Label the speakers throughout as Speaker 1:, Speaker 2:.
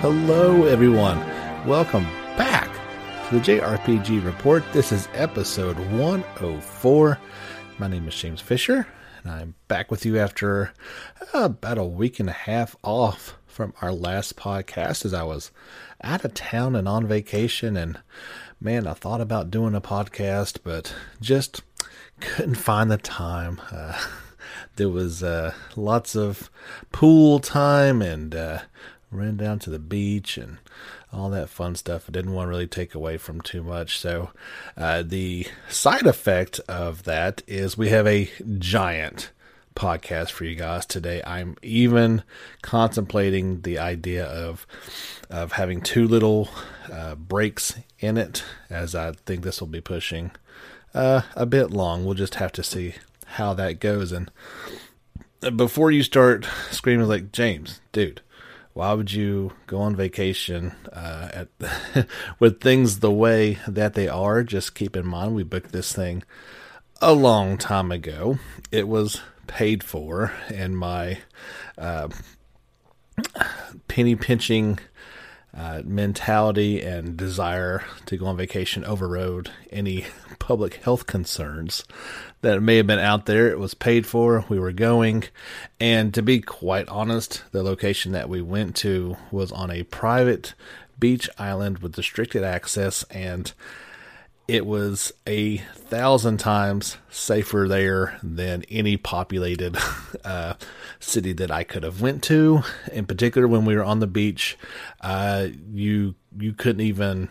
Speaker 1: Hello, everyone. Welcome back to the JRPG Report. This is episode 104. My name is James Fisher, and I'm back with you after about a week and a half off from our last podcast as I was out of town and on vacation. And man, I thought about doing a podcast, but just couldn't find the time. Uh, there was uh, lots of pool time and uh, ran down to the beach and all that fun stuff. I didn't want to really take away from too much. So, uh, the side effect of that is we have a giant podcast for you guys today. I'm even contemplating the idea of of having two little uh, breaks in it, as I think this will be pushing uh, a bit long. We'll just have to see how that goes. And before you start screaming like James, dude, why would you go on vacation uh, at with things the way that they are? Just keep in mind we booked this thing a long time ago. It was paid for, and my uh, penny pinching uh, mentality and desire to go on vacation overrode any public health concerns that may have been out there. It was paid for. We were going. And to be quite honest, the location that we went to was on a private beach island with restricted access. And it was a thousand times safer there than any populated uh, city that I could have went to. In particular, when we were on the beach, uh, you you couldn't even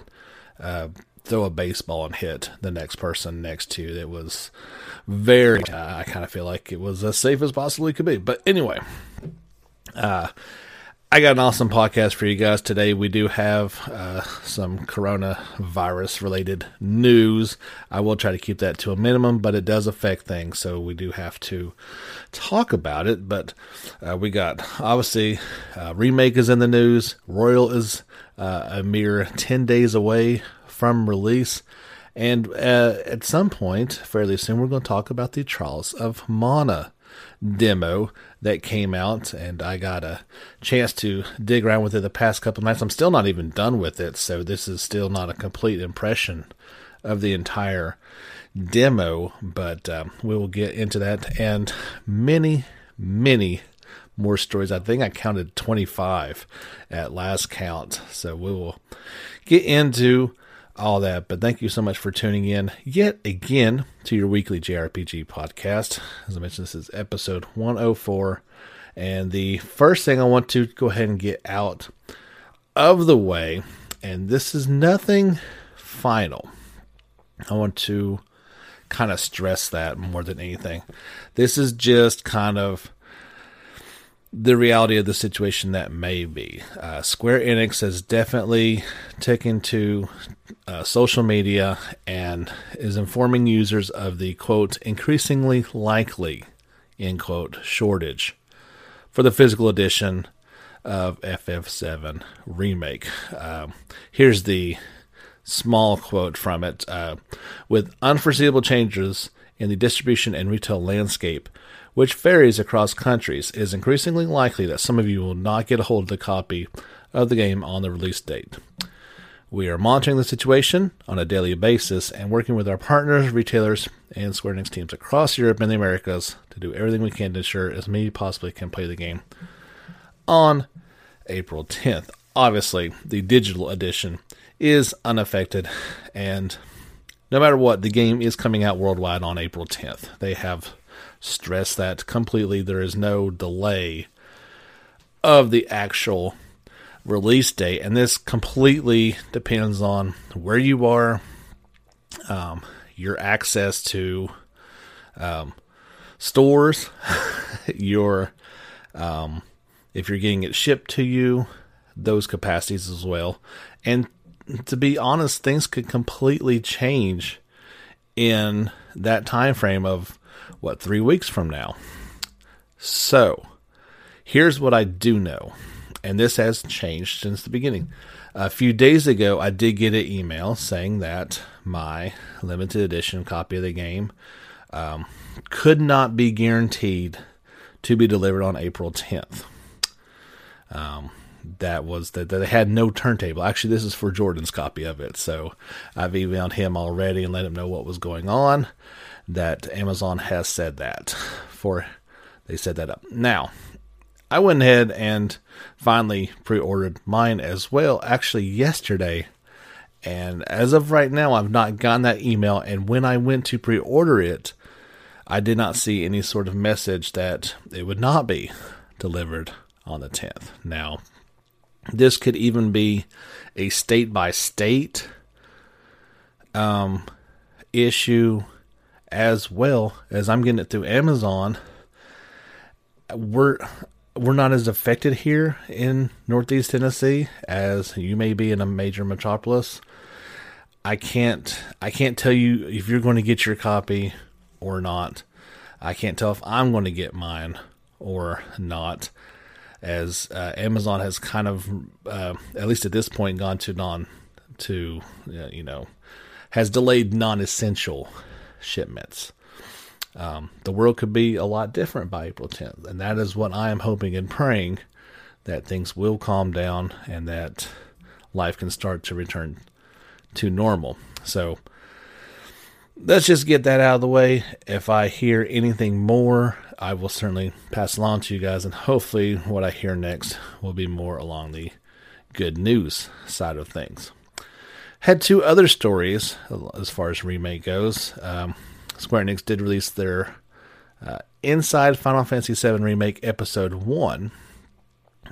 Speaker 1: uh, throw a baseball and hit the next person next to you. It was very. I kind of feel like it was as safe as possibly could be. But anyway, uh, I got an awesome podcast for you guys today. We do have uh, some coronavirus related news. I will try to keep that to a minimum, but it does affect things, so we do have to talk about it. But uh, we got obviously uh, remake is in the news. Royal is uh, a mere ten days away from release. And uh, at some point, fairly soon, we're going to talk about the Trials of Mana demo that came out, and I got a chance to dig around with it the past couple nights. I'm still not even done with it, so this is still not a complete impression of the entire demo, but um, we will get into that and many, many more stories. I think I counted 25 at last count, so we will get into all that. But thank you so much for tuning in yet again to your weekly JRPG podcast. As I mentioned, this is episode 104. And the first thing I want to go ahead and get out of the way, and this is nothing final. I want to kind of stress that more than anything. This is just kind of the reality of the situation that may be. Uh, Square Enix has definitely taken to uh, social media and is informing users of the quote increasingly likely end quote shortage for the physical edition of FF7 remake. Um, here's the small quote from it: uh, "With unforeseeable changes in the distribution and retail landscape." Which varies across countries, it is increasingly likely that some of you will not get a hold of the copy of the game on the release date. We are monitoring the situation on a daily basis and working with our partners, retailers, and Square Enix teams across Europe and the Americas to do everything we can to ensure as many possibly can play the game on April 10th. Obviously, the digital edition is unaffected, and no matter what, the game is coming out worldwide on April 10th. They have stress that completely. There is no delay of the actual release date, and this completely depends on where you are, um, your access to um, stores, your um, if you're getting it shipped to you, those capacities as well. And to be honest, things could completely change in that time frame of what, three weeks from now. So, here's what I do know, and this has changed since the beginning. A few days ago, I did get an email saying that my limited edition copy of the game um, could not be guaranteed to be delivered on April 10th. Um, that was that they had no turntable. Actually, this is for Jordan's copy of it. So I've emailed him already and let him know what was going on. That Amazon has said that for they set that up. Now, I went ahead and finally pre-ordered mine as well. Actually, yesterday. And as of right now, I've not gotten that email. And when I went to pre-order it, I did not see any sort of message that it would not be delivered on the 10th. Now, this could even be a state by state um, issue as well as I'm getting it through Amazon. We're we're not as affected here in Northeast Tennessee as you may be in a major metropolis. I can't I can't tell you if you're going to get your copy or not. I can't tell if I'm going to get mine or not as uh, Amazon has kind of, uh, at least at this point, gone to non, to uh, you know, has delayed non-essential shipments. Um, the world could be a lot different by April 10th, and that is what I am hoping and praying that things will calm down and that life can start to return to normal. So let's just get that out of the way. If I hear anything more I will certainly pass along to you guys, and hopefully, what I hear next will be more along the good news side of things. Had two other stories as far as remake goes. Um, Square Enix did release their uh, Inside Final Fantasy VII Remake Episode 1.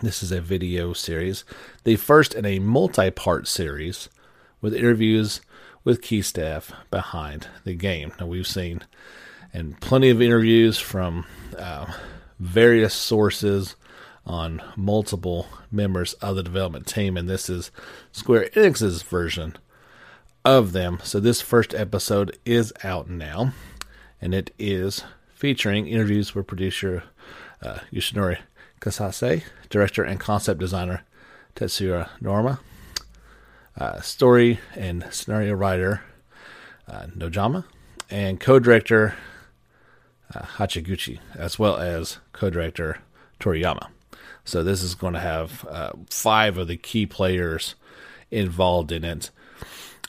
Speaker 1: This is a video series, the first in a multi part series with interviews with key staff behind the game. Now, we've seen and plenty of interviews from uh, various sources on multiple members of the development team, and this is Square Enix's version of them. So this first episode is out now, and it is featuring interviews with producer uh, Yoshinori Kitase, director and concept designer Tetsuya Nomura, uh, story and scenario writer uh, Nojima, and co-director uh, Hamaguchi, as well as co-director Toriyama. So this is going to have uh, five of the key players involved in it,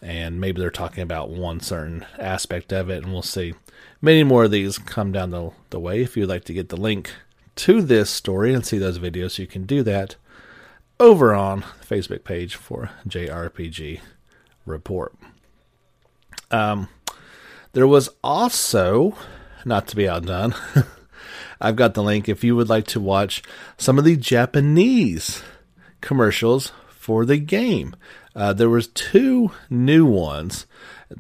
Speaker 1: and maybe they're talking about one certain aspect of it, and we'll see. Many more of these come down the, the way. If you'd like to get the link to this story and see those videos, you can do that over on the Facebook page for JRPG Report. Um, there was also not to be outdone, I've got the link if you would like to watch some of the Japanese commercials for the game. Uh, there was two new ones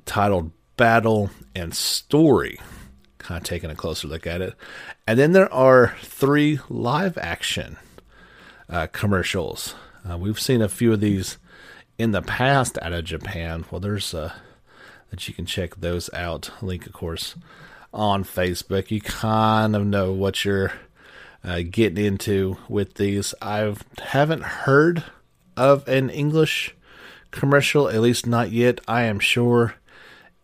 Speaker 1: titled Battle and Story. Kind of taking a closer look at it. And then there are three live action uh, commercials. Uh, we've seen a few of these in the past out of Japan. Well, there's uh, that you can check those out. Link, of course, on Facebook. You kind of know what you're uh, getting into with these. I haven't heard of an English commercial, at least not yet. I am sure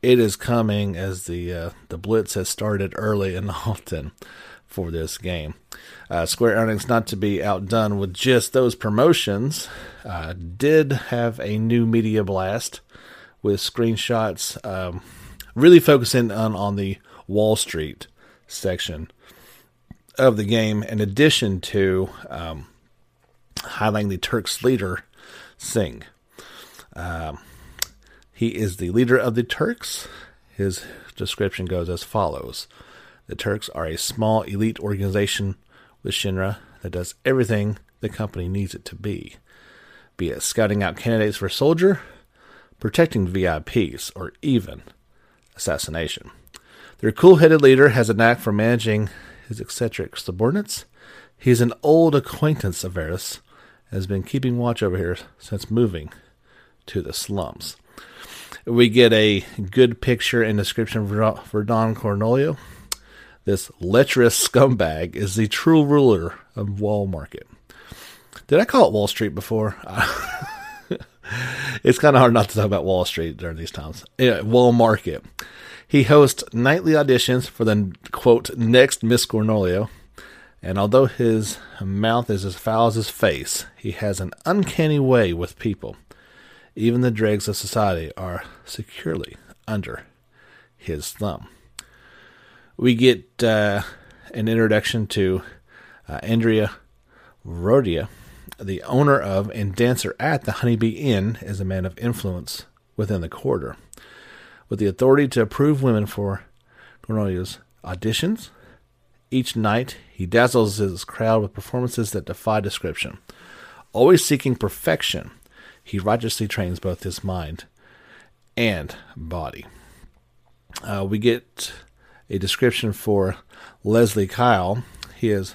Speaker 1: it is coming as the uh, the blitz has started early and often for this game. Uh, Square Enix, not to be outdone with just those promotions, uh, did have a new media blast with screenshots, um, really focusing on on the Wall Street section of the game, in addition to um, highlighting the Turks leader, Tseng. Um, he is the leader of the Turks. His description goes as follows The Turks are a small elite organization with Shinra that does everything the company needs it to be, be it scouting out candidates for soldier, protecting VIPs, or even assassination. Their cool headed leader has a knack for managing his eccentric subordinates. He's an old acquaintance of Aerith's, has been keeping watch over here since moving to the slums. We get a good picture and description for Don Corneo. This lecherous scumbag is the true ruler of Wall Market. Did I call it Wall Street before? it's kind of hard not to talk about Wall Street during these times. Yeah, Wall Market. He hosts nightly auditions for the quote next Miss Cornholio, and although his mouth is as foul as his face, he has an uncanny way with people. Even the dregs of society are securely under his thumb. We get uh, an introduction to uh, Andrea Rhodea, the owner of and dancer at the Honeybee Inn, is a man of influence within the quarter with the authority to approve women for Cornelius auditions. Each night, he dazzles his crowd with performances that defy description. Always seeking perfection, he righteously trains both his mind and body. Uh, we get a description for Leslie Kyle. He is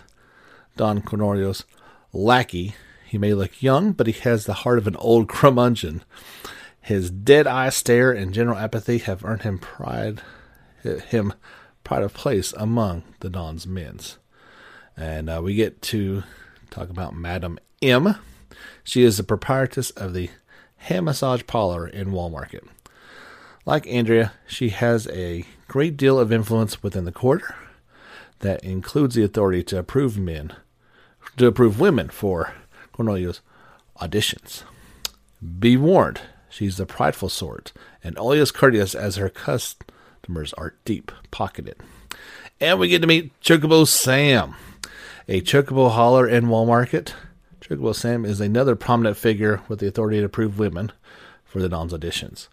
Speaker 1: Don Cornelius' lackey. He may look young, but he has the heart of an old curmudgeon. His dead eye stare and general apathy have earned him pride him pride of place among the Don's men's. And uh, we get to talk about Madam M. She is the proprietress of the hand massage parlor in Wall Market. Like Andrea, she has a great deal of influence within the quarter that includes the authority to approve men, to approve women for Cornelius auditions. Be warned, She's the prideful sort, and only as courteous as her customers are deep pocketed. And we get to meet Chocobo Sam, a Chocobo hauler in Wall Market. Chocobo Sam is another prominent figure with the authority to approve women for the Don's auditions.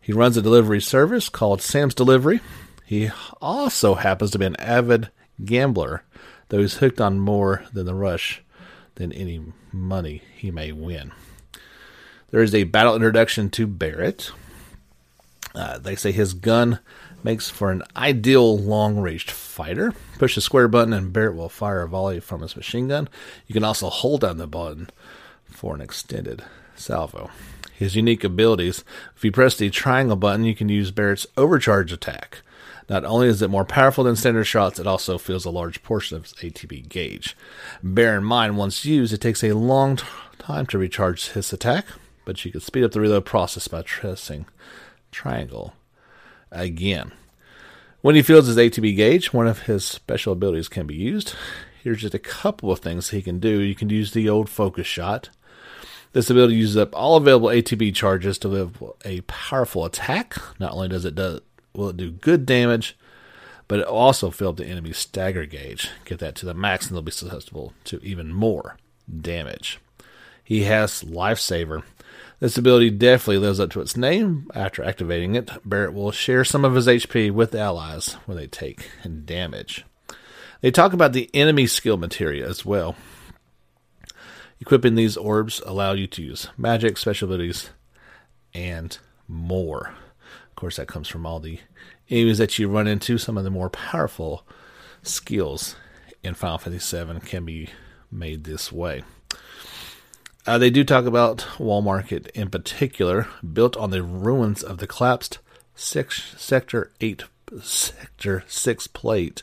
Speaker 1: He runs a delivery service called Sam's Delivery. He also happens to be an avid gambler, though he's hooked on more than the rush than any money he may win. There is a battle introduction to Barrett. Uh, they say his gun makes for an ideal long ranged fighter. Push the square button and Barrett will fire a volley from his machine gun. You can also hold down the button for an extended salvo. His unique abilities if you press the triangle button, you can use Barrett's overcharge attack. Not only is it more powerful than standard shots, it also fills a large portion of its ATB gauge. Bear in mind, once used, it takes a long time to recharge his attack but you can speed up the reload process by pressing triangle again. When he fills his ATB gauge, one of his special abilities can be used. Here's just a couple of things he can do. You can use the old focus shot. This ability uses up all available ATB charges to live a powerful attack. Not only does it do, will it do good damage, but it also fill up the enemy's stagger gauge. Get that to the max, and they'll be susceptible to even more damage. He has Lifesaver. This ability definitely lives up to its name. After activating it, Barrett will share some of his HP with allies when they take damage. They talk about the enemy skill materia as well. Equipping these orbs allow you to use magic, special abilities, and more. Of course, that comes from all the enemies that you run into. Some of the more powerful skills in Final Fantasy VII can be made this way. Uh, they do talk about Wall Market in particular, built on the ruins of the collapsed six, Sector 8, Sector 6 plate.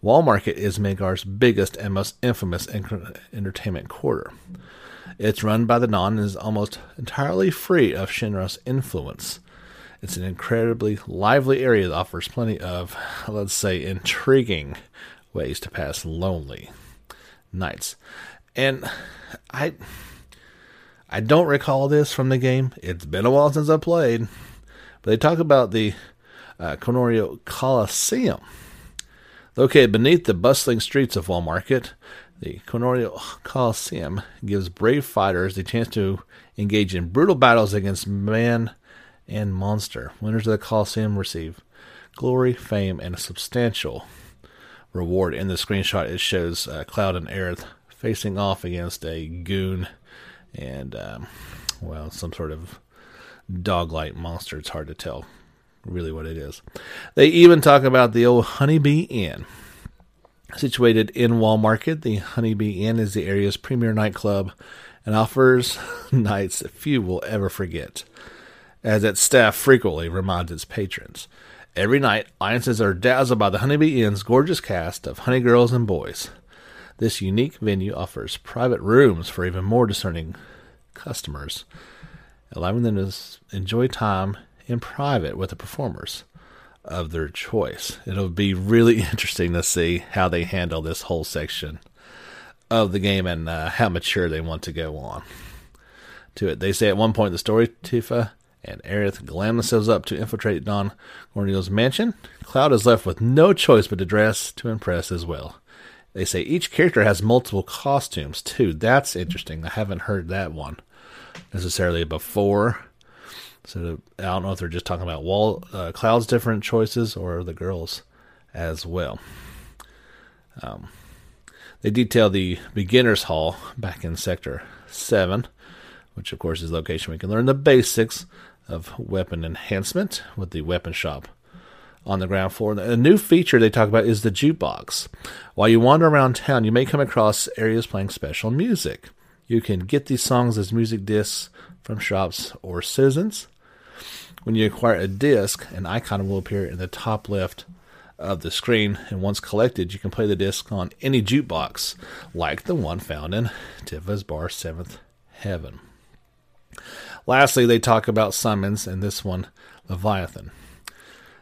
Speaker 1: Wall Market is Midgar's biggest and most infamous entertainment quarter. It's run by the Don and is almost entirely free of Shinra's influence. It's an incredibly lively area that offers plenty of, let's say, intriguing ways to pass lonely nights. And I I don't recall this from the game. It's been a while since I played. But they talk about the uh, Cornholio Coliseum. Located beneath the bustling streets of Wall Market, the Cornholio Coliseum gives brave fighters the chance to engage in brutal battles against man and monster. Winners of the Coliseum receive glory, fame, and a substantial reward. In the screenshot, it shows uh, Cloud and Aerith facing off against a goon and um, well, some sort of dog-like monster. It's hard to tell really what it is. They even talk about the old Honeybee Inn. Situated in Wall Market, the Honeybee Inn is the area's premier nightclub and offers nights that few will ever forget, as its staff frequently reminds its patrons. Every night, audiences are dazzled by the Honeybee Inn's gorgeous cast of honey girls and boys. This unique venue offers private rooms for even more discerning customers, allowing them to enjoy time in private with the performers. of their choice. It'll be really interesting to see how they handle this whole section of the game and uh, how mature they want to go on to it. They say at one point in the story, Tifa and Aerith glam themselves up to infiltrate Don Corneo's mansion. Cloud is left with no choice but to dress to impress as well. They say each character has multiple costumes too. That's interesting. I haven't heard that one necessarily before. So I don't know if they're just talking about Wall uh, Cloud's different choices or the girls as well. Um, they detail the beginners hall back in Sector Seven, which of course is the location we can learn the basics of weapon enhancement with the weapon shop on the ground floor. A new feature they talk about is the jukebox. While you wander around town, you may come across areas playing special music. You can get these songs as music discs from shops or citizens. When you acquire a disc, an icon will appear in the top left of the screen, and once collected, you can play the disc on any jukebox, like the one found in Tifa's Bar 7th Heaven. Lastly, they talk about summons, and this one, Leviathan.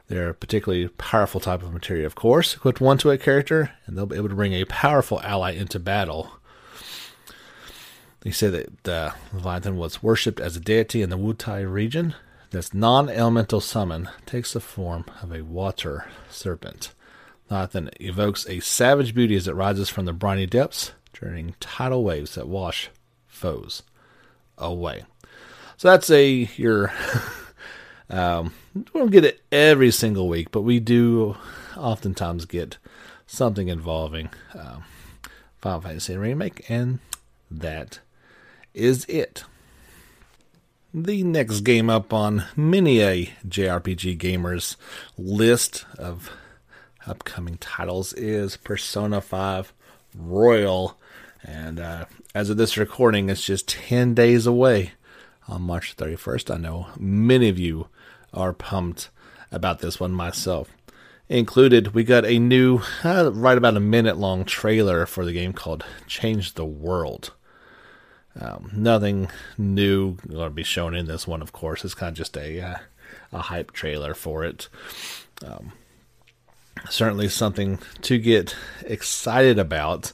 Speaker 1: They're a particularly powerful type of materia, of course. Equip one to a character, and they'll be able to bring a powerful ally into battle. They say that uh, Leviathan was worshipped as a deity in the Wutai region. This non elemental summon takes the form of a water serpent. Leviathan evokes a savage beauty as it rises from the briny depths, turning tidal waves that wash foes away. So that's a your um, we don't get it every single week, but we do oftentimes get something involving um, Final Fantasy remake, and that is it. The next game up on many a JRPG gamers list of upcoming titles is Persona 5 Royal. And uh, as of this recording, it's just 10 days away on March 31st. I know many of you are pumped about this one myself. Included, we got a new, uh, right about a minute long trailer for the game called Change the World. Um, nothing new going to be shown in this one, of course. It's kind of just a uh, a hype trailer for it. Um, certainly something to get excited about.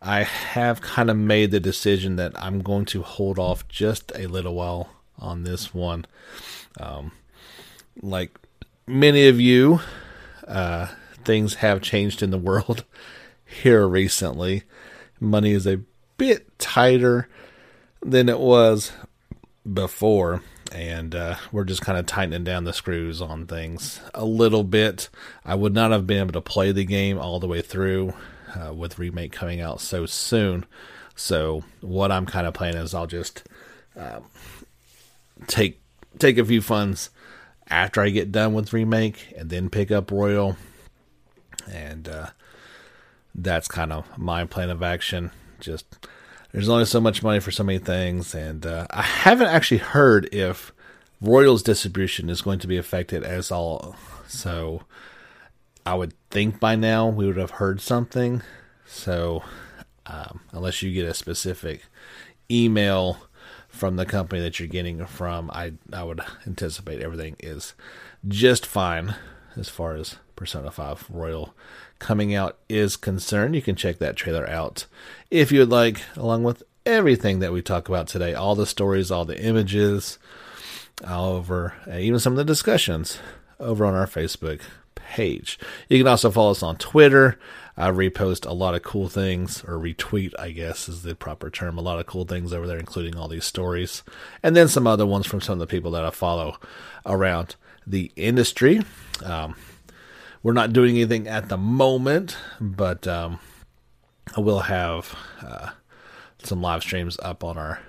Speaker 1: I have kind of made the decision that I'm going to hold off just a little while on this one. Um, like many of you, uh, things have changed in the world here recently. Money is a bit tighter than it was before, and uh, we're just kind of tightening down the screws on things a little bit. I would not have been able to play the game all the way through uh, with remake coming out so soon. So what I'm kind of playing is I'll just um, take take a few funds after I get done with remake, and then pick up Royal, and uh, that's kind of my plan of action. Just there's only so much money for so many things, and uh, I haven't actually heard if Royal's distribution is going to be affected as all. So I would think by now we would have heard something. So, um, unless you get a specific email from the company that you're getting from, I I would anticipate everything is just fine as far as Persona 5 Royal coming out is concerned. You can check that trailer out if you would like, along with everything that we talk about today, all the stories, all the images, all over, even some of the discussions over on our Facebook page. You can also follow us on Twitter. I repost a lot of cool things, or retweet, I guess is the proper term. A lot of cool things over there, including all these stories, and then some other ones from some of the people that I follow around the industry. Um, we're not doing anything at the moment, but um, I will have uh, some live streams up on our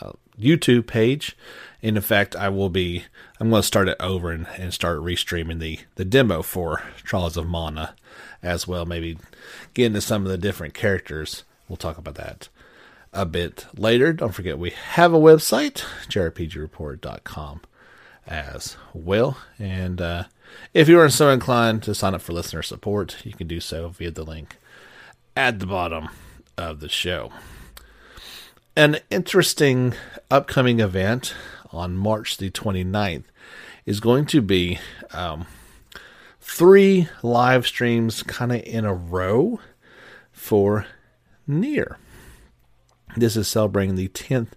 Speaker 1: uh, YouTube page. In fact, I will be. I'm going to start it over and, and start restreaming the the demo for Trials of Mana as well. Maybe get into some of the different characters. We'll talk about that a bit later. Don't forget we have a website, jrpgreport.com as well. And uh, if you are so inclined to sign up for listener support, you can do so via the link at the bottom of the show. An interesting upcoming event on March the 29th is going to be um, three live streams kind of in a row for NieR. This is celebrating the 10th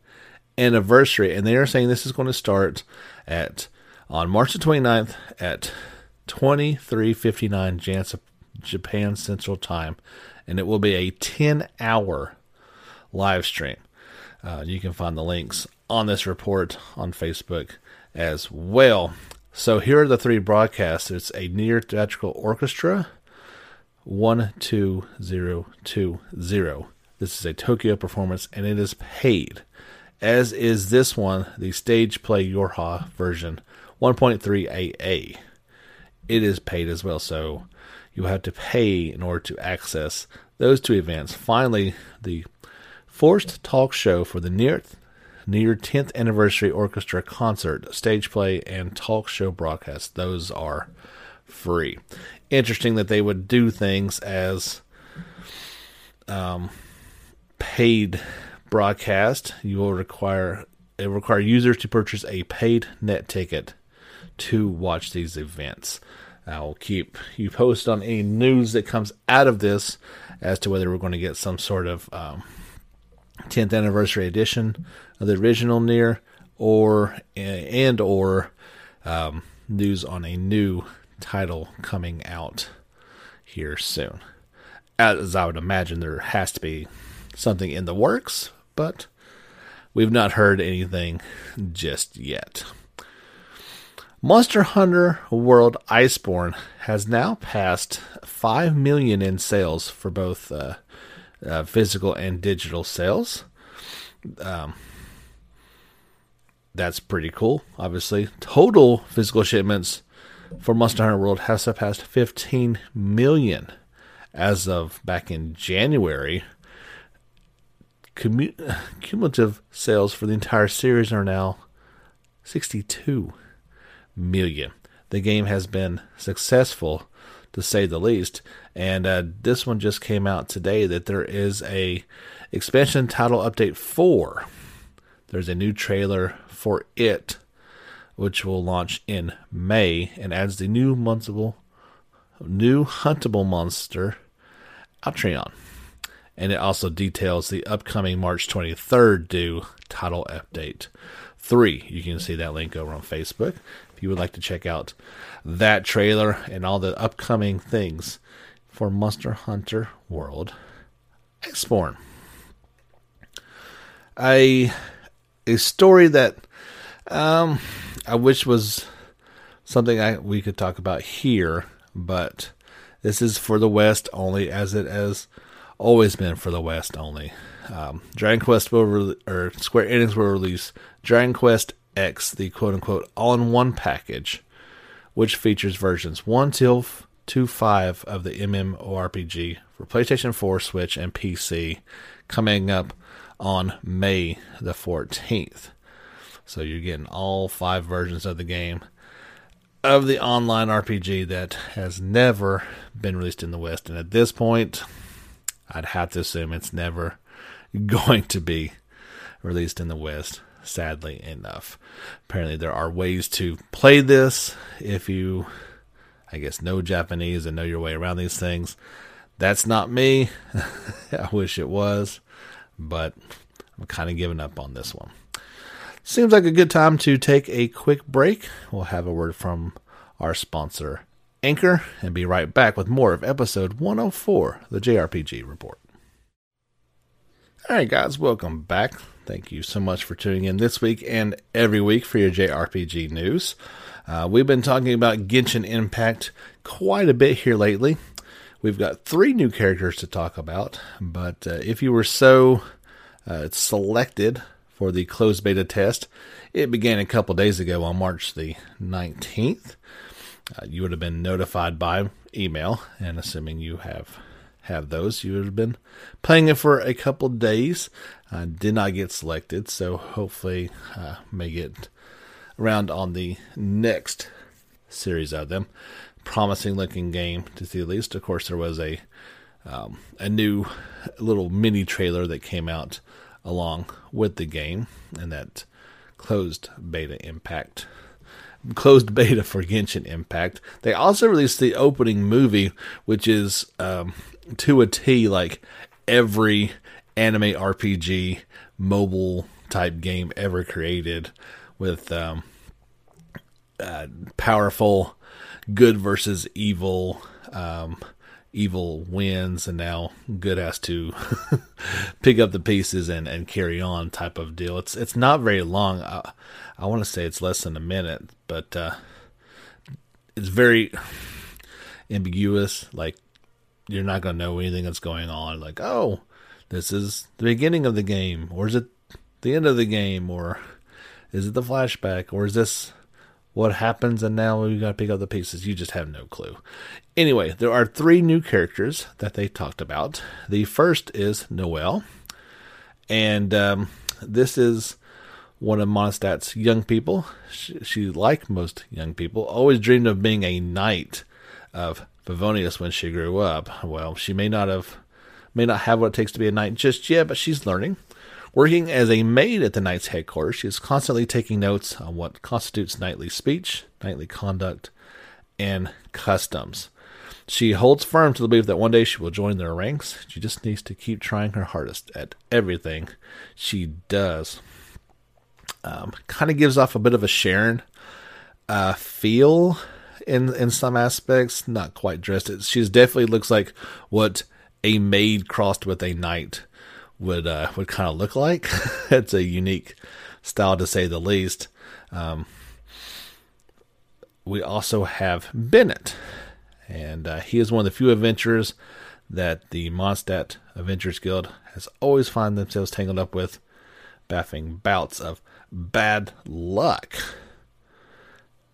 Speaker 1: anniversary, and they are saying this is going to start at on March the 29th at 23:59 Japan Central Time, and it will be a 10-hour live stream. Uh, you can find the links on this report on Facebook as well. So here are the three broadcasts. It's a NieR theatrical orchestra, one two zero two zero. This is a Tokyo performance, and it is paid, as is this one, the stage play Yorha version, 1.3 AA. It is paid as well, so you have to pay in order to access those two events. Finally, the forced talk show for the NieR NieR 10th anniversary orchestra concert, stage play, and talk show broadcast. Those are free. Interesting that they would do things as um, paid broadcast. You will require it require users to purchase a paid net ticket to watch these events. I will keep you posted on any news that comes out of this as to whether we're going to get some sort of um, 10th anniversary edition the original NieR or and or um, news on a new title coming out here soon. As I would imagine, there has to be something in the works, but we've not heard anything just yet. Monster Hunter World Iceborne has now passed 5 million in sales for both uh, uh, physical and digital sales. Um, that's pretty cool, obviously. Total physical shipments for Monster Hunter World has surpassed 15 million as of back in January. cumulative sales for the entire series are now 62 million. The game has been successful to say the least. And uh, this one just came out today that there is a expansion title update four. There's a new trailer for it, which will launch in May and adds the new huntable, new huntable monster, Alatreon. And it also details the upcoming March 23rd due title update 3. You can see that link over on Facebook if you would like to check out that trailer and all the upcoming things for Monster Hunter World Iceborne. A a story that um, I wish was something I we could talk about here, but this is for the West only, as it has always been for the West only. Um, Dragon Quest will re- or Square Enix will release Dragon Quest X, the quote unquote all in one package, which features versions 1 till to 5 of the MMORPG for PlayStation 4, Switch, and PC coming up on May the 14th. So you're getting all five versions of the game of the online RPG that has never been released in the West. And at this point, I'd have to assume it's never going to be released in the West sadly enough. Apparently, there are ways to play this if you, I guess, know Japanese and know your way around these things. That's not me. I wish it was, but I'm kind of giving up on this one. Seems like a good time to take a quick break. We'll have a word from our sponsor, Anchor, and be right back with more of episode 104, the JRPG Report. All right, guys, welcome back. Thank you so much for tuning in this week and every week for your JRPG news. Uh, we've been talking about Genshin Impact quite a bit here lately. We've got three new characters to talk about, but uh, if you were so uh, selected for the closed beta test, it began a couple days ago on March the 19th. Uh, you would have been notified by email, and assuming you have have those. You would have been playing it for a couple days. Uh, did not get selected, so hopefully uh, may get around on the next series of them. Promising looking game to see at least. Of course, there was a um, a new little mini trailer that came out along with the game, and that closed beta impact closed beta for Genshin Impact. They also released the opening movie, which is um, to a T like every anime RPG mobile type game ever created, with um, uh, powerful good versus evil. Um, evil wins and now good has to pick up the pieces and, and carry on type of deal. It's it's not very long. I, I want to say it's less than a minute, but uh, it's very ambiguous. Like you're not gonna know anything that's going on. Like oh, this is the beginning of the game, or is it the end of the game, or is it the flashback, or is this what happens and now we got to pick up the pieces. You just have no clue. Anyway there are three new characters that they talked about. The first is noelle and um, this is one of mondstadt's young people. She, she, like most young people always dreamed of being a knight of favonius when she grew up. Well she may not have may not have what it takes to be a knight just yet but she's learning Working as a maid at the Knight's headquarters, she is constantly taking notes on what constitutes knightly speech, knightly conduct, and customs. She holds firm to the belief that one day she will join their ranks. She just needs to keep trying her hardest at everything she does. Um, kind of gives off a bit of a Sharon uh, feel in in some aspects. Not quite dressed. She definitely looks like what a maid crossed with a knight would uh, would kind of look like. it's a unique style to say the least. Um, we also have Bennett, and uh, he is one of the few adventurers that the Mondstadt Adventurers Guild has always found themselves tangled up with, baffing bouts of bad luck.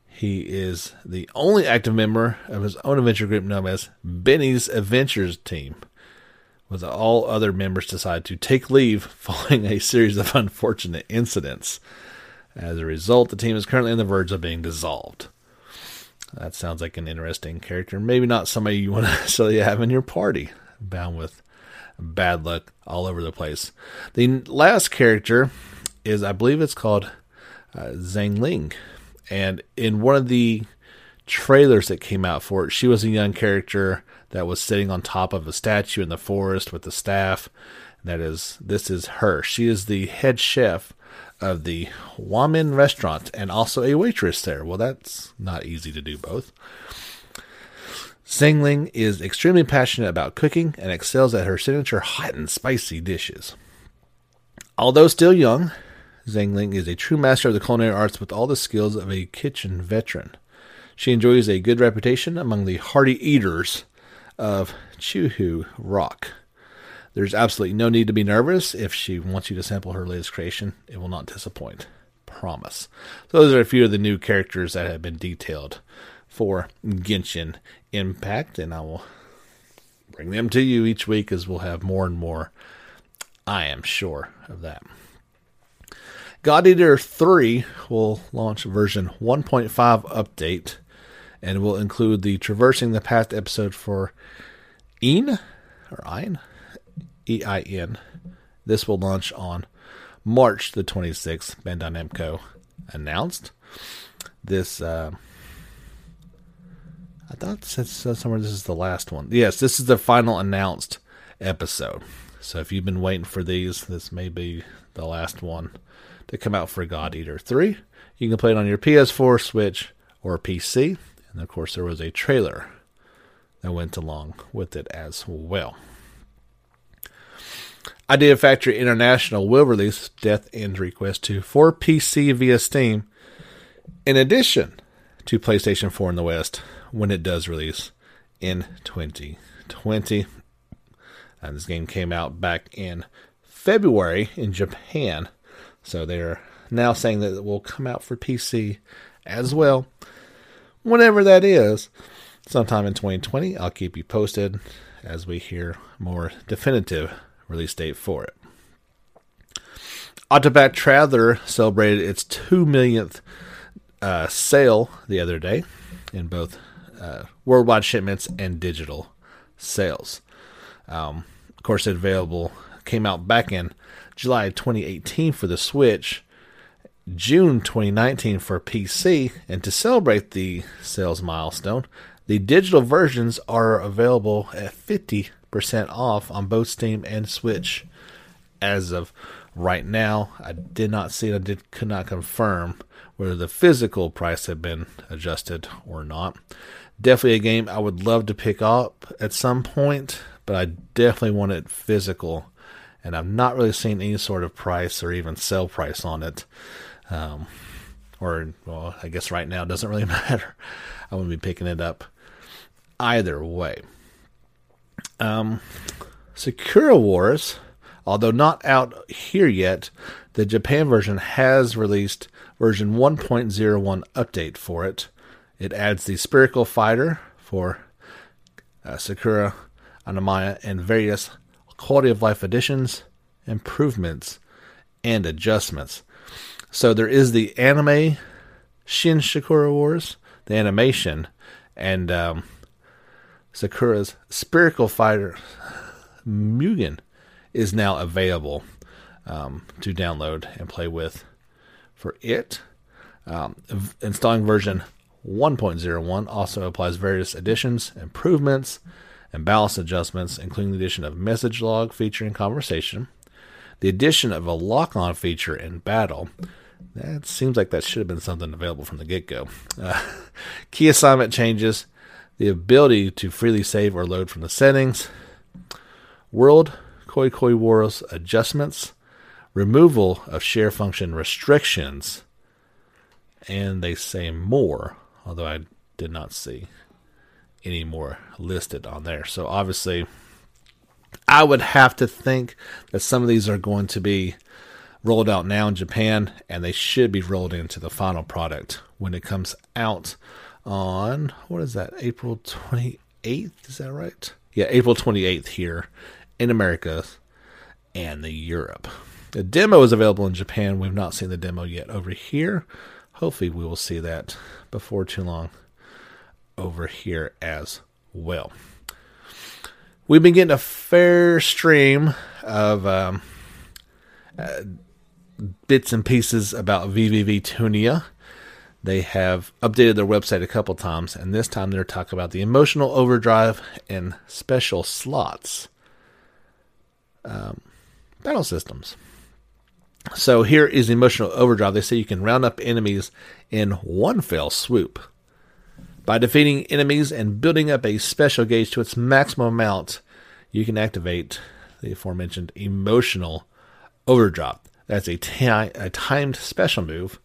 Speaker 1: He is the only active member of his own adventure group known as Benny's Adventures Team with all other members decide to take leave following a series of unfortunate incidents. As a result, the team is currently on the verge of being dissolved. That sounds like an interesting character. Maybe not somebody you want to necessarily have in your party, bound with bad luck all over the place. The last character is, I believe it's called uh, Xiangling. And in one of the trailers that came out for it, she was a young character that was sitting on top of a statue in the forest with the staff. That is, this is her. She is the head chef of the Wanmin restaurant and also a waitress there. Well, that's not easy to do both. Zhang is extremely passionate about cooking and excels at her signature hot and spicy dishes. Although still young, Zhang is a true master of the culinary arts with all the skills of a kitchen veteran. She enjoys a good reputation among the hearty eaters of Chihu Rock. There's absolutely no need to be nervous if she wants you to sample her latest creation. It will not disappoint. Promise. So those are a few of the new characters that have been detailed for Genshin Impact, and I will bring them to you each week as we'll have more and more. I am sure of that. God Eater 3 will launch version 1.5 update and we'll include the Traversing the Past episode for Ein or Ein E I N. This will launch on March the 26th. Bandai Namco announced this. Uh, I thought since somewhere this is the last one. Yes, this is the final announced episode. So if you've been waiting for these, this may be the last one to come out for God Eater 3. You can play it on your PS4, Switch, or PC. And of course, there was a trailer that went along with it as well. Idea Factory International will release Death End Request 2 for PC via Steam, in addition to PlayStation 4 in the West when it does release in 2020. And this game came out back in February in Japan, so they're now saying that it will come out for PC as well whenever that is, sometime in 2020. I'll keep you posted as we hear more definitive release date for it. Octopath Traveler celebrated its 2 millionth uh, sale the other day in both uh, worldwide shipments and digital sales. Um, of course, it available came out back in July 2018 for the Switch June 2019 for PC, and to celebrate the sales milestone, the digital versions are available at 50% off on both Steam and Switch as of right now. I did not see I did, could not confirm whether the physical price had been adjusted or not. Definitely a game I would love to pick up at some point, but I definitely want it physical. And I've not really seen any sort of price or even sell price on it. Um, or, well, I guess right now doesn't really matter. I wouldn't be picking it up either way. Um, Sakura Wars, although not out here yet, the Japan version has released version 1.01 update for it. It adds the Spherical Fighter for uh, Sakura Amamiya and various quality of life additions, improvements, and adjustments. So there is the anime Shin Sakura Wars, the animation, and um, Sakura's Spherical Fighter Mugen is now available um, to download and play with for it. Um, installing version 1.01 also applies various additions, improvements, and balance adjustments, including the addition of message log feature in conversation, the addition of a lock on feature in battle, that seems like that should have been something available from the get go. Uh, key assignment changes, the ability to freely save or load from the settings, world Koi Koi Wars adjustments, removal of share function restrictions, and they say more, although I did not see any more listed on there. So obviously, I would have to think that some of these are going to be rolled out now in Japan, and they should be rolled into the final product when it comes out on what is that? April 28th? Is that right? Yeah, April 28th here in America and the Europe. The demo is available in Japan. We've not seen the demo yet over here. Hopefully, we will see that before too long over here as well. We've been getting a fair stream of um, bits and pieces about VVVtunia. They have updated their website a couple times, and this time they're talking about the emotional overdrive and special slots um, battle systems. So here is emotional overdrive. They say you can round up enemies in one fell swoop. By defeating enemies and building up a special gauge to its maximum amount, you can activate the aforementioned emotional overdrive. That's a timed special move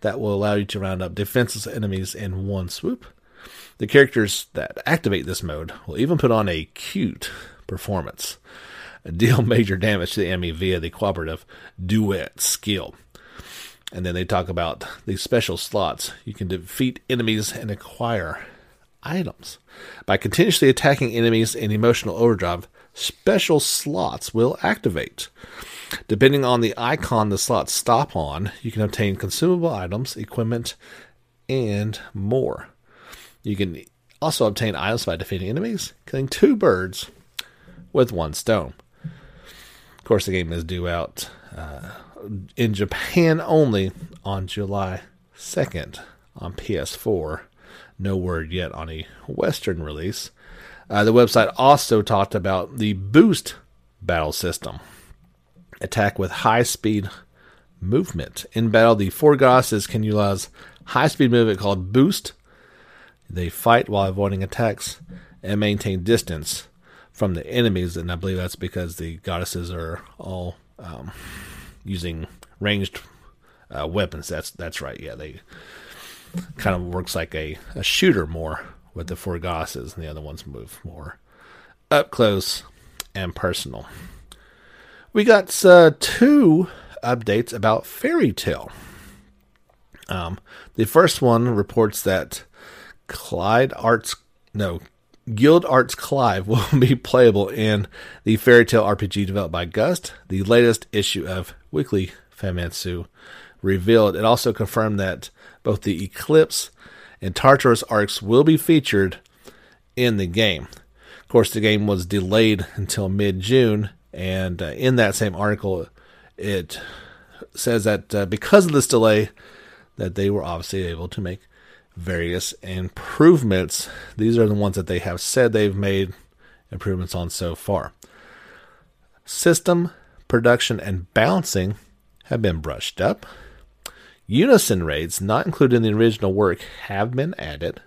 Speaker 1: that will allow you to round up defenseless enemies in one swoop. The characters that activate this mode will even put on a cute performance, deal major damage to the enemy via the cooperative duet skill. And then they talk about these special slots. You can defeat enemies and acquire items. By continuously attacking enemies in emotional overdrive, special slots will activate. Depending on the icon the slots stop on, you can obtain consumable items, equipment, and more. You can also obtain items by defeating enemies, killing two birds with one stone. Of course, the game is due out uh, in Japan only on July 2nd on PS4. No word yet on a Western release. Uh, the website also talked about the Boost battle system. Attack with high speed movement. In battle, the four goddesses can utilize high speed movement called Boost. They fight while avoiding attacks and maintain distance from the enemies, and I believe that's because the goddesses are all um, using ranged uh, weapons. That's that's right. Yeah, they kind of works like a, a shooter more with the four goddesses, and the other ones move more up close and personal. We got uh, two updates about Fairy Tail. Um, the first one reports that Clyde Arts, no, Gildarts Clive will be playable in the Fairy Tail RPG developed by Gust, the latest issue of Weekly Famitsu revealed. It also confirmed that both the Eclipse and Tartarus arcs will be featured in the game. Of course, the game was delayed until mid June, and uh, in that same article, it says that uh, because of this delay, that they were obviously able to make various improvements. These are the ones that they have said they've made improvements on so far. System, production, and bouncing have been brushed up. Unison raids, not included in the original work, have been added.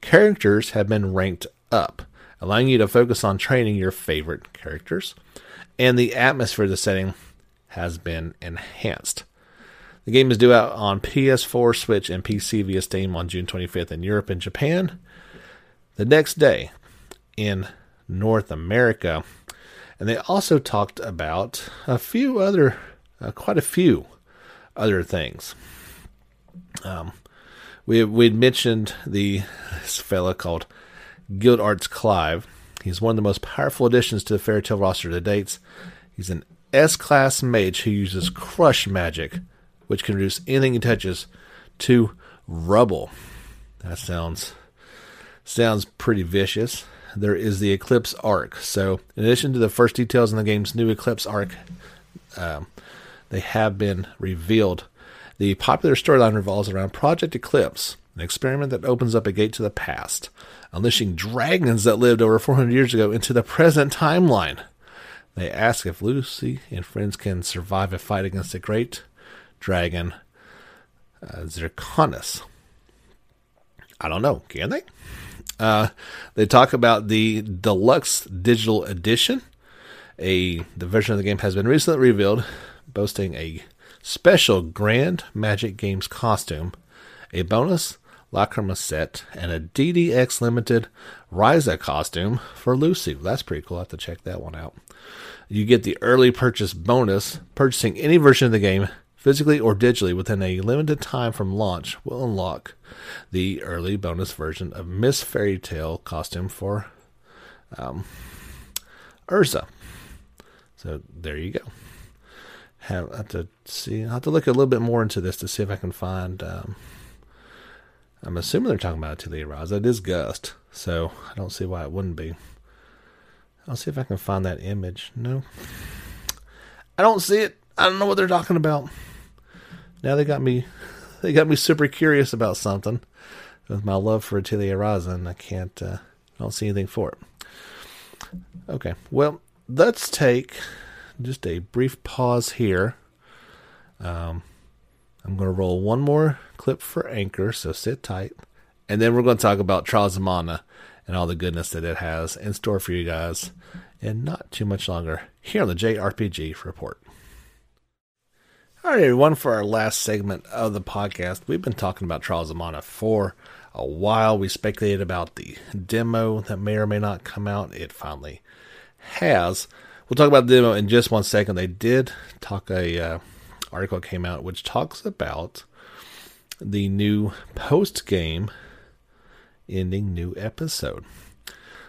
Speaker 1: Characters have been ranked up, allowing you to focus on training your favorite characters. And the atmosphere of the setting has been enhanced. The game is due out on PS4, Switch, and PC via Steam on June 25th in Europe and Japan. The next day in North America. And they also talked about a few other, uh, quite a few other things. Um, we we mentioned the this fella called Gildarts Clive. He's one of the most powerful additions to the Fairy Tail roster to date. He's an S class mage who uses crush magic, which can reduce anything he touches to rubble. That sounds sounds pretty vicious. There is the Eclipse Arc. So, in addition to the first details in the game's new Eclipse Arc, um, they have been revealed. The popular storyline revolves around Project Eclipse, an experiment that opens up a gate to the past, unleashing dragons that lived over 400 years ago into the present timeline. They ask if Lucy and friends can survive a fight against a great dragon, uh, Zirconis. I don't know. Can they? Uh, they talk about the deluxe digital edition. A the version of the game has been recently revealed, boasting a special Grand Magic Games costume, a bonus Lacrima set, and a DDX limited Ryza costume for Lucy. That's pretty cool. I have to check that one out. You get the early purchase bonus. Purchasing any version of the game, physically or digitally, within a limited time from launch will unlock the early bonus version of Miss Fairy Tail costume for um, Erza. So there you go. Have, have to see. I have to look a little bit more into this to see if I can find. Um, I'm assuming they're talking about Atelier Ryza. It is Gust, so I don't see why it wouldn't be. I'll see if I can find that image. No. I don't see it. I don't know what they're talking about. Now they got me they got me super curious about something with my love for Atelier and I can't uh, I don't see anything for it. Okay. Well, let's take just a brief pause here. Um, I'm going to roll one more clip for Anchor, so sit tight. And then we're going to talk about Trials of Mana and all the goodness that it has in store for you guys and not too much longer here on the JRPG Report. All right, everyone, for our last segment of the podcast, we've been talking about Trials of Mana for a while. We speculated about the demo that may or may not come out. It finally has. We'll talk about the demo in just one second. They did talk a uh, article came out which talks about the new post game ending new episode.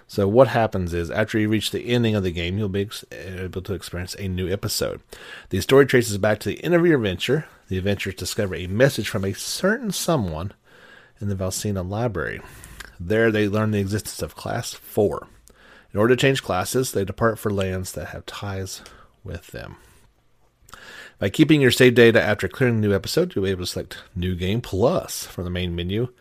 Speaker 1: So what happens is after you reach the ending of the game, you'll be able to experience a new episode. The story traces back to the end of your adventure. The adventurers discover a message from a certain someone in the Valsena library. There they learn the existence of Class 4. In order to change classes, they depart for lands that have ties with them. By keeping your save data after clearing a new episode, you'll be able to select New Game Plus from the main menu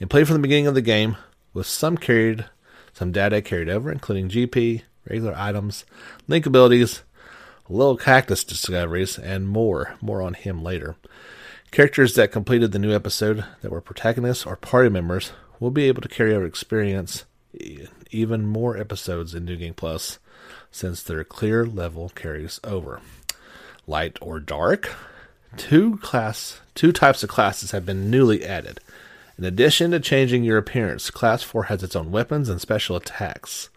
Speaker 1: and play from the beginning of the game with some carried, some data carried over, including GP, regular items, link abilities, little cactus discoveries, and more. More on him later. Characters that completed the new episode that were protagonists or party members will be able to carry over experience even more episodes in New Game Plus since their clear level carries over. Light or dark. Two class two types of classes have been newly added. In addition to changing your appearance, Class 4 has its own weapons and special attacks.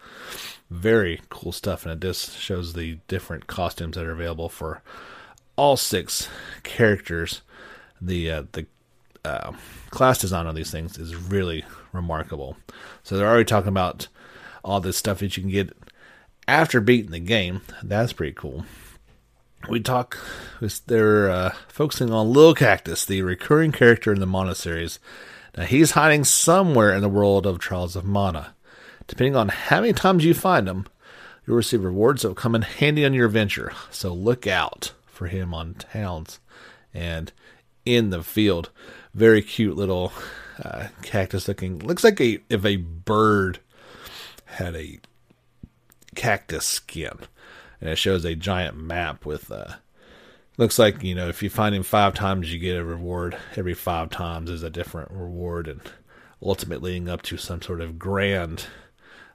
Speaker 1: Very cool stuff, and it just shows the different costumes that are available for all six characters. The uh, the uh, class design on these things is really remarkable. So they're already talking about all this stuff that you can get after beating the game. That's pretty cool. We talk. They're uh, focusing on Lil Cactus, the recurring character in the Mana series now, he's hiding somewhere in the world of Trials of Mana. Depending on how many times you find him, you'll receive rewards that will come in handy on your adventure. So look out for him on Towns. And in the field, very cute little uh, cactus looking. Looks like a if a bird had a cactus skin, and it shows a giant map with. Uh, looks like you know if you find him five times, you get a reward. Every five times is a different reward, and ultimately leading up to some sort of grand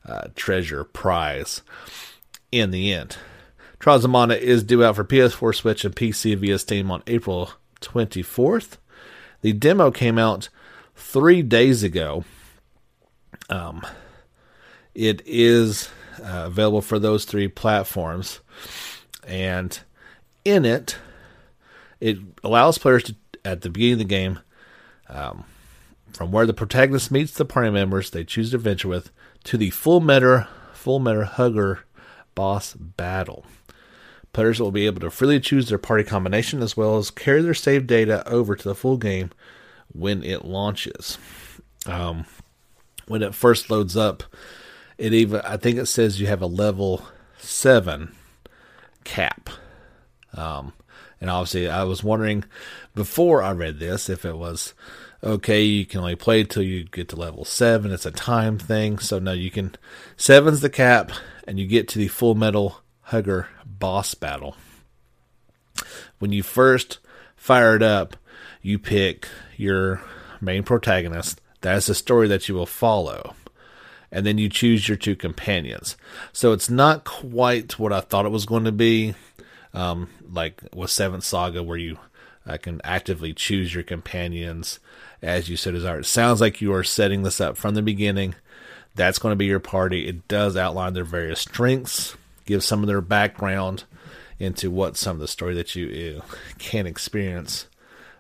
Speaker 1: uh, treasure prize in the end. Trials of Mana is due out for PS4, Switch, and PC via Steam on April 24th. The demo came out three days ago. Um, it is uh, available for those three platforms, and in it, it allows players to, at the beginning of the game, um, from where the protagonist meets the party members they choose to adventure with, to the full meta, full metal hugger boss battle. Players will be able to freely choose their party combination as well as carry their save data over to the full game when it launches. Um, when it first loads up, it even I think it says you have a level seven cap. Um, and obviously, I was wondering before I read this if it was okay. You can only play till you get to level seven. It's a time thing, so no, you can. Seven's the cap, and you get to the full metal hugger boss battle. When you first fire it up, you pick your main protagonist. That's the story that you will follow. And then you choose your two companions. So it's not quite what I thought it was going to be, um, like with Seventh Saga, where you uh, can actively choose your companions as you so desire. It sounds like you are setting this up from the beginning. That's going to be your party. It does outline their various strengths, give some of their background into what some of the story that you uh, can experience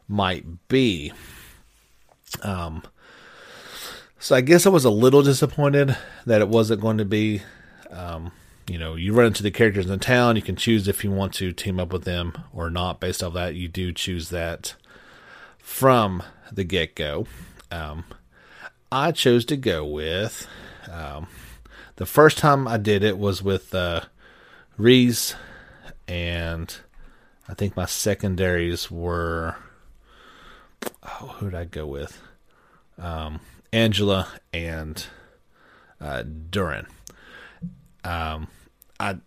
Speaker 1: might be. Um, so I guess I was a little disappointed that it wasn't going to be. Um, you know, you run into the characters in the town. You can choose if you want to team up with them or not. Based off that, you do choose that from the get go. Um, I chose to go with. Um, the first time I did it was with uh, Riesz, and I think my secondaries were oh, who did I go with? Um, Angela and uh, Duran. Um, I,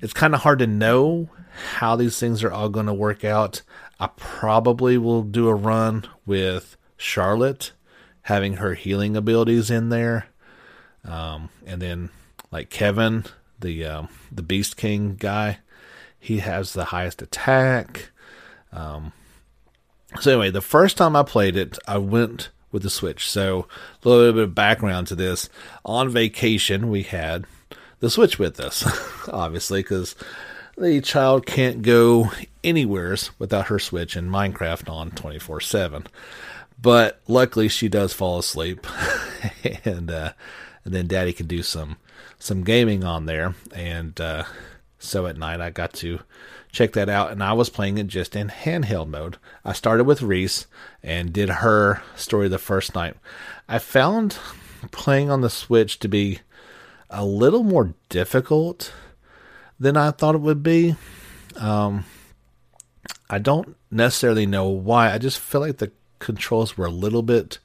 Speaker 1: it's kind of hard to know how these things are all going to work out. I probably will do a run with Charlotte, having her healing abilities in there, um, and then like Kevin, the um, the Beast King guy, he has the highest attack. Um, so anyway, the first time I played it, I went with the Switch. So a little bit of background to this. On vacation, we had the Switch with us, obviously, because the child can't go anywheres without her Switch and Minecraft on 24 7. But luckily, she does fall asleep, and uh, and then Daddy can do some some gaming on there. And uh, so at night, I got to check that out. And I was playing it just in handheld mode. I started with Riesz and did her story the first night. I found playing on the Switch to be a little more difficult than I thought it would be. Um, I don't necessarily know why. I just feel like the controls were a little bit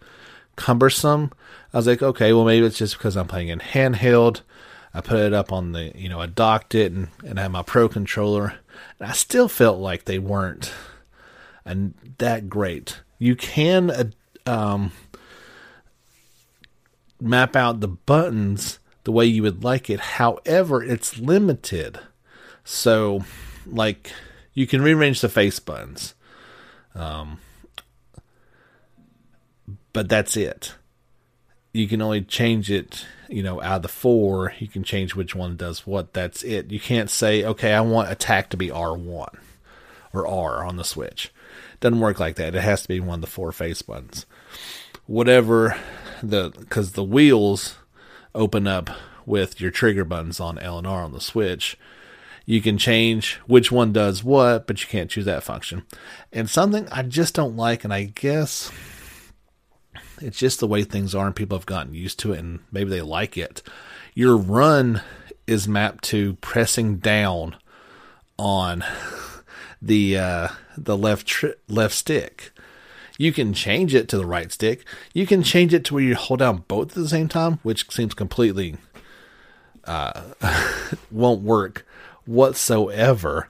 Speaker 1: cumbersome. I was like, okay, well, maybe it's just because I'm playing in handheld. I put it up on the, you know, I docked it and, and had my Pro controller. And I still felt like they weren't and that great. You can uh, um, map out the buttons the way you would like it. However, it's limited. So, like, you can rearrange the face buttons. Um, but that's it. You can only change it, you know, out of the four, you can change which one does what. That's it. You can't say, okay, I want attack to be R1 or R on the Switch. It doesn't work like that. It has to be one of the four face buttons. Whatever the, because the wheels open up with your trigger buttons on L and R on the Switch. You can change which one does what, but you can't choose that function. And something I just don't like, and I guess it's just the way things are, and people have gotten used to it, and maybe they like it. Your run is mapped to pressing down on the uh, the left tri- left stick. You can change it to the right stick. You can change it to where you hold down both at the same time, which seems completely uh, won't work whatsoever.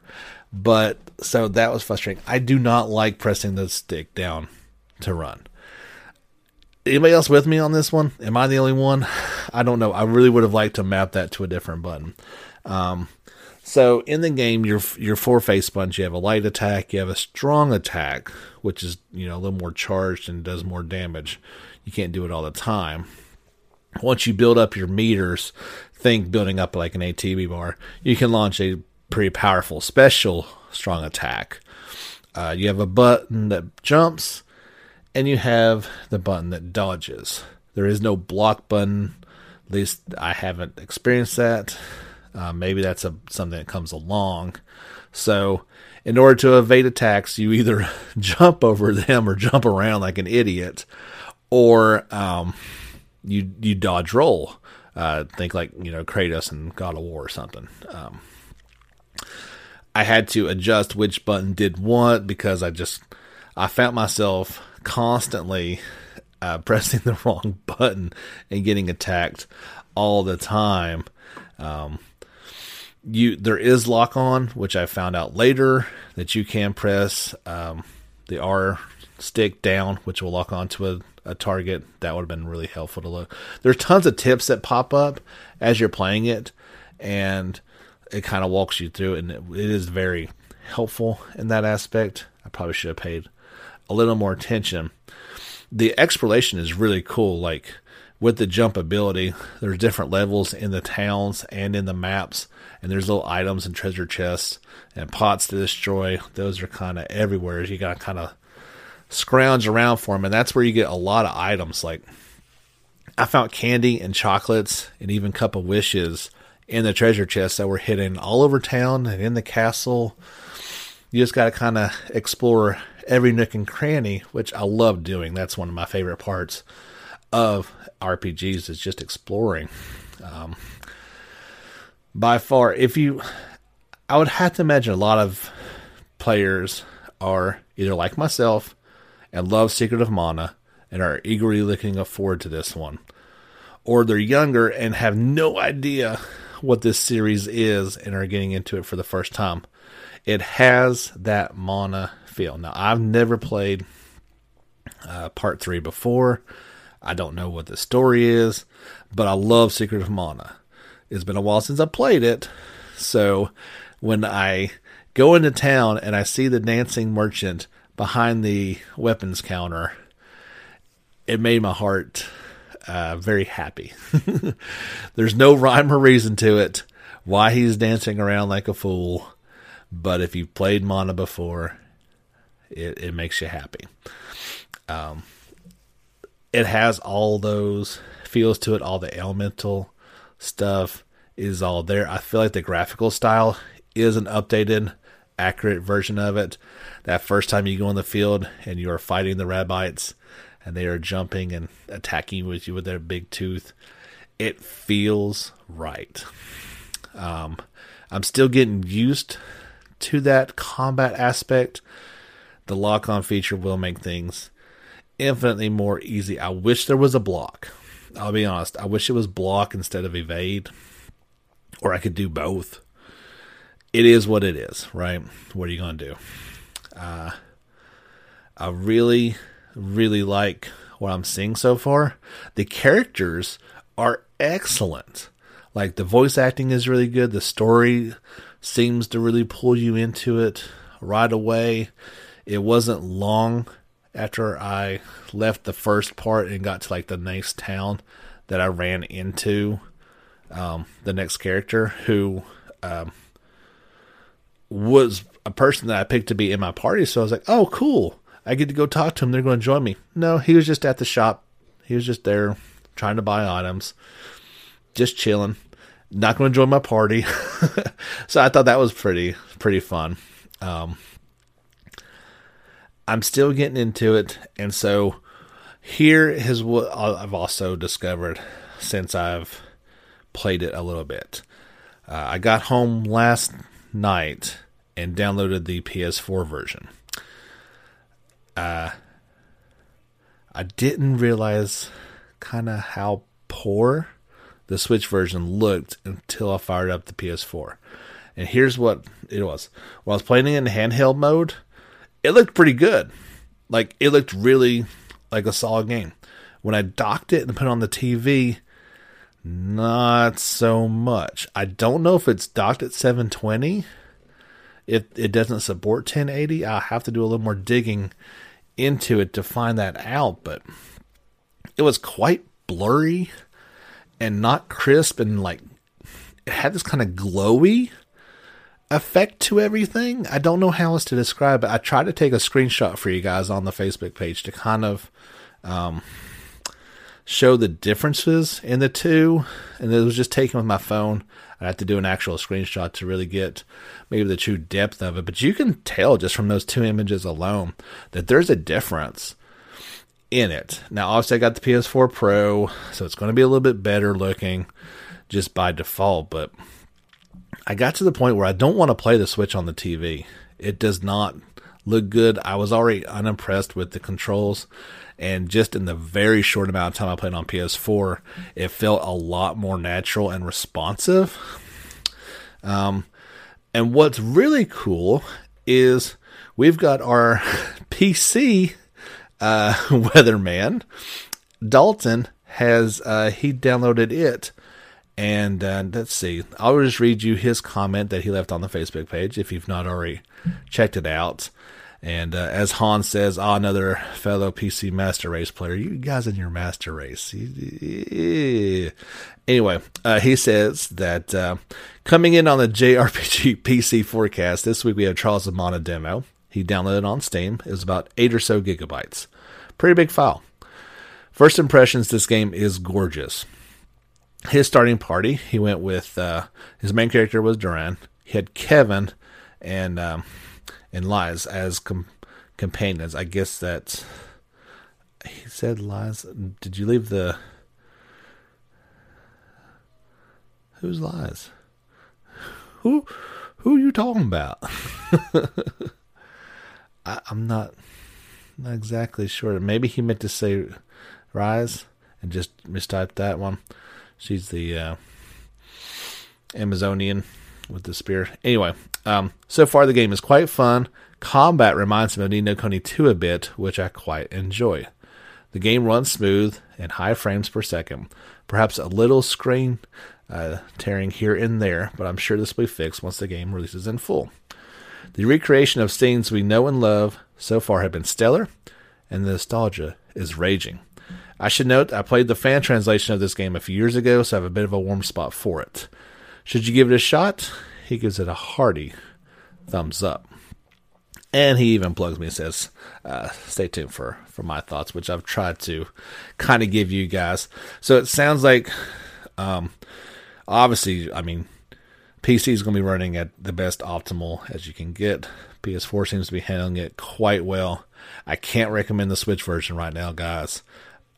Speaker 1: But so that was frustrating. I do not like pressing the stick down to run. Anybody else with me on this one? Am I the only one? I don't know. I really would have liked to map that to a different button. Um, so in the game, your your four face buttons. You have a light attack. You have a strong attack, which is you know a little more charged and does more damage. You can't do it all the time. Once you build up your meters, think building up like an ATB bar, you can launch a pretty powerful special strong attack. Uh, you have a button that jumps, and you have the button that dodges. There is no block button. At least I haven't experienced that. Uh, maybe that's a something that comes along. So, in order to evade attacks, you either jump over them or jump around like an idiot, or um, you you dodge roll. Uh, think like you know Kratos and God of War or something. Um, I had to adjust which button did what because I just I found myself constantly uh, pressing the wrong button and getting attacked all the time. Um, you there is lock on, which I found out later that you can press um, the R stick down, which will lock onto a, a target. That would have been really helpful to look. There's tons of tips that pop up as you're playing it, and it kind of walks you through, and it, it is very helpful in that aspect. I probably should have paid a little more attention. The exploration is really cool. Like with the jump ability, there's different levels in the towns and in the maps, and there's little items and treasure chests and pots to destroy. Those are kind of everywhere. You got to kind of scrounge around for them, and that's where you get a lot of items. Like I found candy and chocolates and even cup of wishes in the treasure chests that were hidden all over town and in the castle. You just got to kind of explore every nook and cranny, which I love doing. That's one of my favorite parts of RPGs is just exploring. Um, by far, if you, I would have to imagine a lot of players are either like myself and love Secret of Mana and are eagerly looking forward to this one, or they're younger and have no idea what this series is and are getting into it for the first time. It has that Mana feel. Now, I've never played uh, part three before. I don't know what the story is, but I love Secret of Mana. It's been a while since I played it, so when I go into town and I see the dancing merchant behind the weapons counter, it made my heart uh, very happy. There's no rhyme or reason to it why he's dancing around like a fool, but if you've played Mana before, it, it makes you happy. Um, it has all those feels to it, all the elemental stuff is all there. I feel like the graphical style is an updated, accurate version of it. That first time you go in the field and you are fighting the rabbits and they are jumping and attacking with you with their big tooth. It feels right. Um, I'm still getting used to that combat aspect. The lock on feature will make things infinitely more easy. I wish there was a block. I'll be honest. I wish it was block instead of evade, or I could do both. It is what it is, right? What are you going to do? Uh, I really really like what I'm seeing so far. The characters are excellent. Like the voice acting is really good. The story seems to really pull you into it right away. It wasn't long after I left the first part and got to like the next town that I ran into um, the next character who um, was a person that I picked to be in my party. So I was like, oh, cool. I get to go talk to him. They're going to join me. No, he was just at the shop. He was just there trying to buy items, just chilling. Not going to join my party. so I thought that was pretty pretty fun. Um, I'm still getting into it, and so here is what I've also discovered since I've played it a little bit. Uh, I got home last night and downloaded the PS4 version. Uh, I didn't realize kind of how poor the Switch version looked until I fired up the PS4. And here's what it was. While I was playing it in handheld mode, it looked pretty good. Like it looked really like a solid game. When I docked it and put it on the TV, not so much. I don't know if it's docked at 720. If it doesn't support 1080, I'll have to do a little more digging into it to find that out, but it was quite blurry and not crisp and like it had this kind of glowy effect to everything. I don't know how else to describe it. I tried to take a screenshot for you guys on the Facebook page to kind of um, show the differences in the two, and it was just taken with my phone. I have to do an actual screenshot to really get maybe the true depth of it. But you can tell just from those two images alone that there's a difference in it. Now, obviously, I got the PS4 Pro, so it's going to be a little bit better looking just by default. But I got to the point where I don't want to play the Switch on the TV. It does not look good. I was already unimpressed with the controls. And just in the very short amount of time I played on PS4, it felt a lot more natural and responsive. Um, and what's really cool is we've got our PC uh, weatherman, Dalton, has uh, he downloaded it. And uh, let's see, I'll just read you his comment that he left on the Facebook page if you've not already checked it out. And uh, as Hans says, ah, another fellow PC Master Race player. You guys in your Master Race. Anyway, uh, he says that uh, coming in on the JRPG PC forecast, this week we have Trials of Mana demo. He downloaded on Steam. It was about 8 or so gigabytes. Pretty big file. First impressions, this game is gorgeous. His starting party, he went with, uh, his main character was Duran. He had Kevin and... Um, and Lies as com- companions. I guess that he said Lies. Did you leave the? Who's Lies? Who who are you talking about? I, am not not exactly sure. Maybe he meant to say Rise and just mistyped that one. She's the uh, Amazonian with the spear. Anyway, um, so far the game is quite fun. Combat reminds me of Ni no Kuni 2 a bit, which I quite enjoy. The game runs smooth and high frames per second. Perhaps a little screen uh, tearing here and there, but I'm sure this will be fixed once the game releases in full. The recreation of scenes we know and love so far have been stellar, and the nostalgia is raging. I should note I played the fan translation of this game a few years ago, so I have a bit of a warm spot for it. Should you give it a shot? He gives it a hearty thumbs up. And he even plugs me and says, uh, stay tuned for, for my thoughts, which I've tried to kind of give you guys. So it sounds like, um, obviously, I mean, PC is going to be running at the best optimal as you can get. PS4 seems to be handling it quite well. I can't recommend the Switch version right now, guys.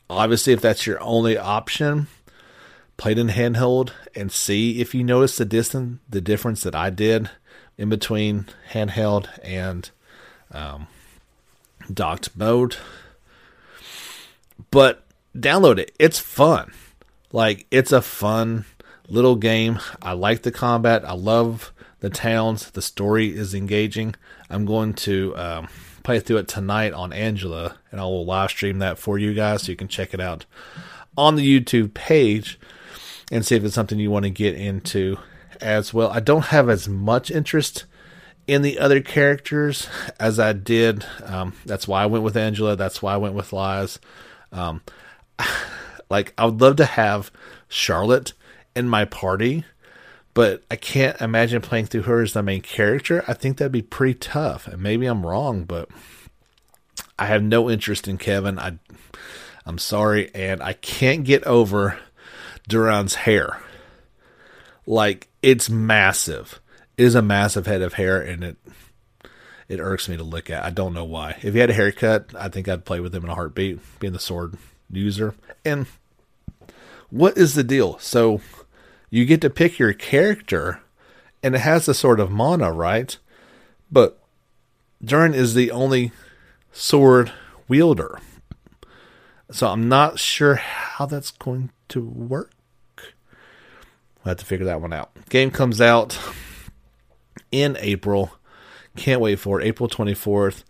Speaker 1: Obviously, if that's your only option, play it in handheld and see if you notice the distance, the difference that I did in between handheld and um, docked mode. But download it; it's fun. Like it's a fun little game. I like the combat. I love the towns. The story is engaging. I'm going to um, play through it tonight on Angela, and I will live stream that for you guys so you can check it out on the YouTube page and see if it's something you want to get into as well. I don't have as much interest in the other characters as I did. Um, that's why I went with Angela. That's why I went with Lies. Um, like I would love to have Charlotte in my party, but I can't imagine playing through her as the main character. I think that'd be pretty tough. And maybe I'm wrong, but I have no interest in Kevin. I I'm sorry, and I can't get over Duran's hair. Like it's massive. It is a massive head of hair, and it it irks me to look at. I don't know why. If he had a haircut, I think I'd play with him in a heartbeat, being the sword user. And what is the deal? So you get to pick your character, and it has a sort of mana, right? But Duran is the only sword wielder. So I'm not sure how that's going to work. We'll have to figure that one out. Game comes out in April. Can't wait for it. April 24th.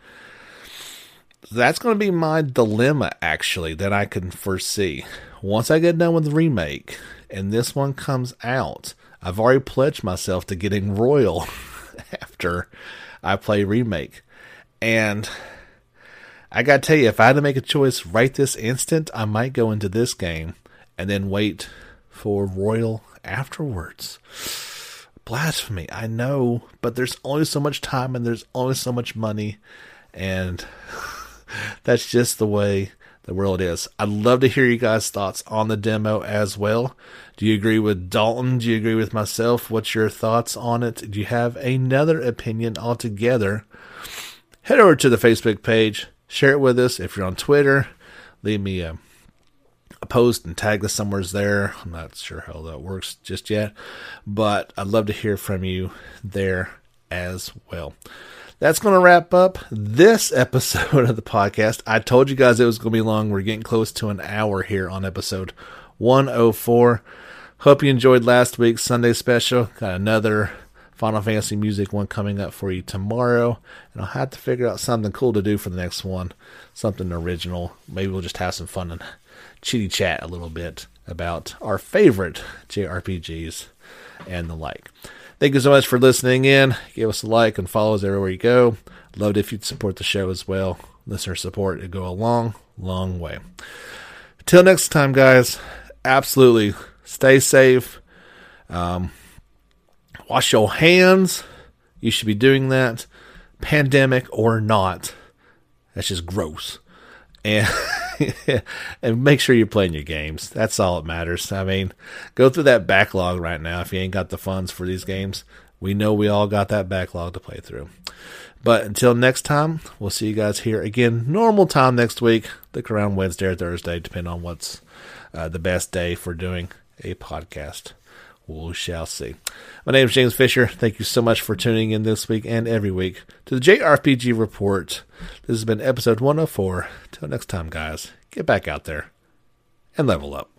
Speaker 1: That's going to be my dilemma, actually, that I can foresee. Once I get done with the remake and this one comes out, I've already pledged myself to getting Royal after I play remake. And I got to tell you, if I had to make a choice right this instant, I might go into this game and then wait for Royal afterwards. Blasphemy, I know, but there's only so much time and there's only so much money, and that's just the way the world is. I'd love to hear you guys' thoughts on the demo as well. Do you agree with Dalton? Do you agree with myself? What's your thoughts on it? Do you have another opinion altogether? Head over to the Facebook page, share it with us. If you're on Twitter, leave me a a post and tag us somewhere's there. I'm not sure how that works just yet, but I'd love to hear from you there as well. That's going to wrap up this episode of the podcast. I told you guys it was going to be long. We're getting close to an hour here on episode 104. Hope you enjoyed last week's Sunday special. Got another Final Fantasy music one coming up for you tomorrow. And I'll have to figure out something cool to do for the next one. Something original. Maybe we'll just have some fun and chitty chat a little bit about our favorite JRPGs and the like. Thank you so much for listening in. Give us a like and follow us everywhere you go. Loved if you'd support the show as well. Listener support it go a long, long way. Till next time, guys. Absolutely stay safe. Um, wash your hands. You should be doing that, pandemic or not. That's just gross. And and make sure you're playing your games. That's all that matters. I mean, go through that backlog right now if you ain't got the funds for these games. We know we all got that backlog to play through. But until next time, we'll see you guys here again. Normal time next week. Look around Wednesday or Thursday, depending on what's uh, the best day for doing a podcast. We shall see. My name is James Fisher. Thank you so much for tuning in this week and every week to the JRPG Report. This has been episode 104. Till next time, guys, get back out there and level up.